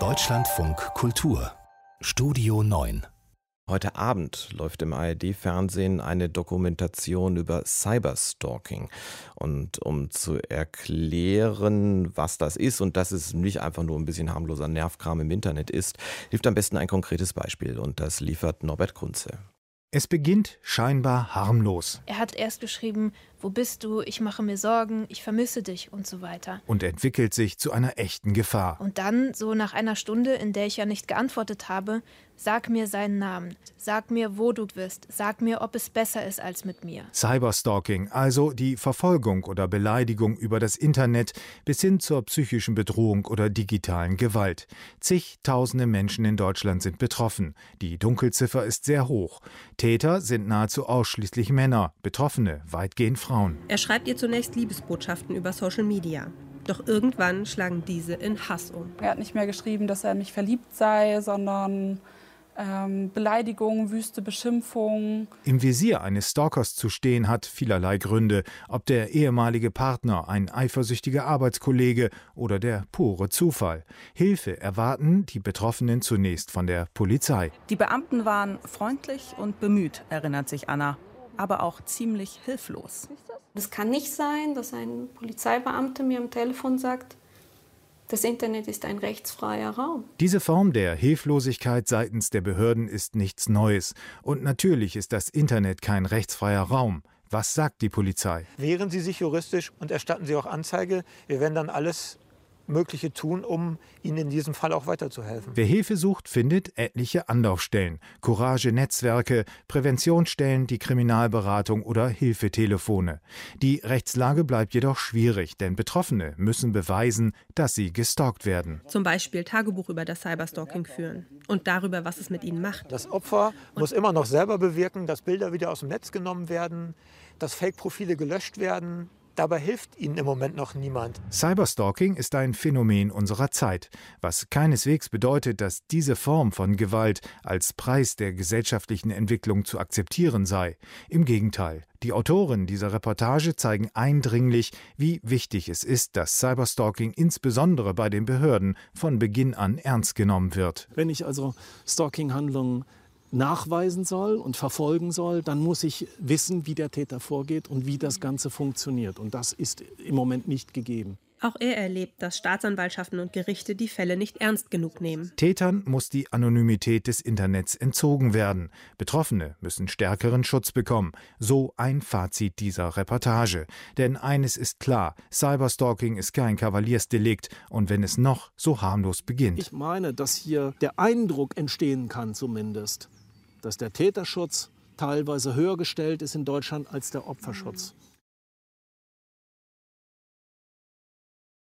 Deutschlandfunk Kultur Studio 9 Heute Abend läuft im ARD-Fernsehen eine Dokumentation über Cyberstalking. Und um zu erklären, was das ist und dass es nicht einfach nur ein bisschen harmloser Nervkram im Internet ist, hilft am besten ein konkretes Beispiel. Und das liefert Norbert Kunze. Es beginnt scheinbar harmlos. Er hat erst geschrieben, wo bist du, ich mache mir Sorgen, ich vermisse dich und so weiter. Und entwickelt sich zu einer echten Gefahr. Und dann, so nach einer Stunde, in der ich ja nicht geantwortet habe, sag mir seinen Namen, sag mir, wo du bist, sag mir, ob es besser ist als mit mir. Cyberstalking, also die Verfolgung oder Beleidigung über das Internet bis hin zur psychischen Bedrohung oder digitalen Gewalt. Zigtausende Menschen in Deutschland sind betroffen. Die Dunkelziffer ist sehr hoch. Täter sind nahezu ausschließlich Männer, Betroffene weitgehend Frauen. Er schreibt ihr zunächst Liebesbotschaften über Social Media. Doch irgendwann schlagen diese in Hass um. Er hat nicht mehr geschrieben, dass er nicht verliebt sei, sondern ähm, Beleidigungen, wüste Beschimpfungen. Im Visier eines Stalkers zu stehen hat vielerlei Gründe, ob der ehemalige Partner, ein eifersüchtiger Arbeitskollege oder der pure Zufall. Hilfe erwarten die Betroffenen zunächst von der Polizei. Die Beamten waren freundlich und bemüht, erinnert sich Anna, aber auch ziemlich hilflos. Es kann nicht sein, dass ein Polizeibeamter mir am Telefon sagt, das Internet ist ein rechtsfreier Raum. Diese Form der Hilflosigkeit seitens der Behörden ist nichts Neues. Und natürlich ist das Internet kein rechtsfreier Raum. Was sagt die Polizei? Wehren Sie sich juristisch und erstatten Sie auch Anzeige. Wir werden dann alles Mögliche tun, um Ihnen in diesem Fall auch weiterzuhelfen. Wer Hilfe sucht, findet etliche Anlaufstellen, Courage-Netzwerke, Präventionsstellen, die Kriminalberatung oder Hilfetelefone. Die Rechtslage bleibt jedoch schwierig, denn Betroffene müssen beweisen, dass sie gestalkt werden. Zum Beispiel Tagebuch über das Cyberstalking führen und darüber, was es mit ihnen macht. Das Opfer und muss immer noch selber bewirken, dass Bilder wieder aus dem Netz genommen werden, dass Fake-Profile gelöscht werden, Dabei hilft ihnen im Moment noch niemand. Cyberstalking ist ein Phänomen unserer Zeit, was keineswegs bedeutet, dass diese Form von Gewalt als Preis der gesellschaftlichen Entwicklung zu akzeptieren sei. Im Gegenteil, die Autoren dieser Reportage zeigen eindringlich, wie wichtig es ist, dass Cyberstalking insbesondere bei den Behörden von Beginn an ernst genommen wird. Wenn ich also Stalking-Handlungen nachweisen soll und verfolgen soll, dann muss ich wissen, wie der Täter vorgeht und wie das Ganze funktioniert. Und das ist im Moment nicht gegeben. Auch er erlebt, dass Staatsanwaltschaften und Gerichte die Fälle nicht ernst genug nehmen. Tätern muss die Anonymität des Internets entzogen werden. Betroffene müssen stärkeren Schutz bekommen. So ein Fazit dieser Reportage. Denn eines ist klar, Cyberstalking ist kein Kavaliersdelikt und wenn es noch so harmlos beginnt. Ich meine, dass hier der Eindruck entstehen kann zumindest, dass der Täterschutz teilweise höher gestellt ist in Deutschland als der Opferschutz.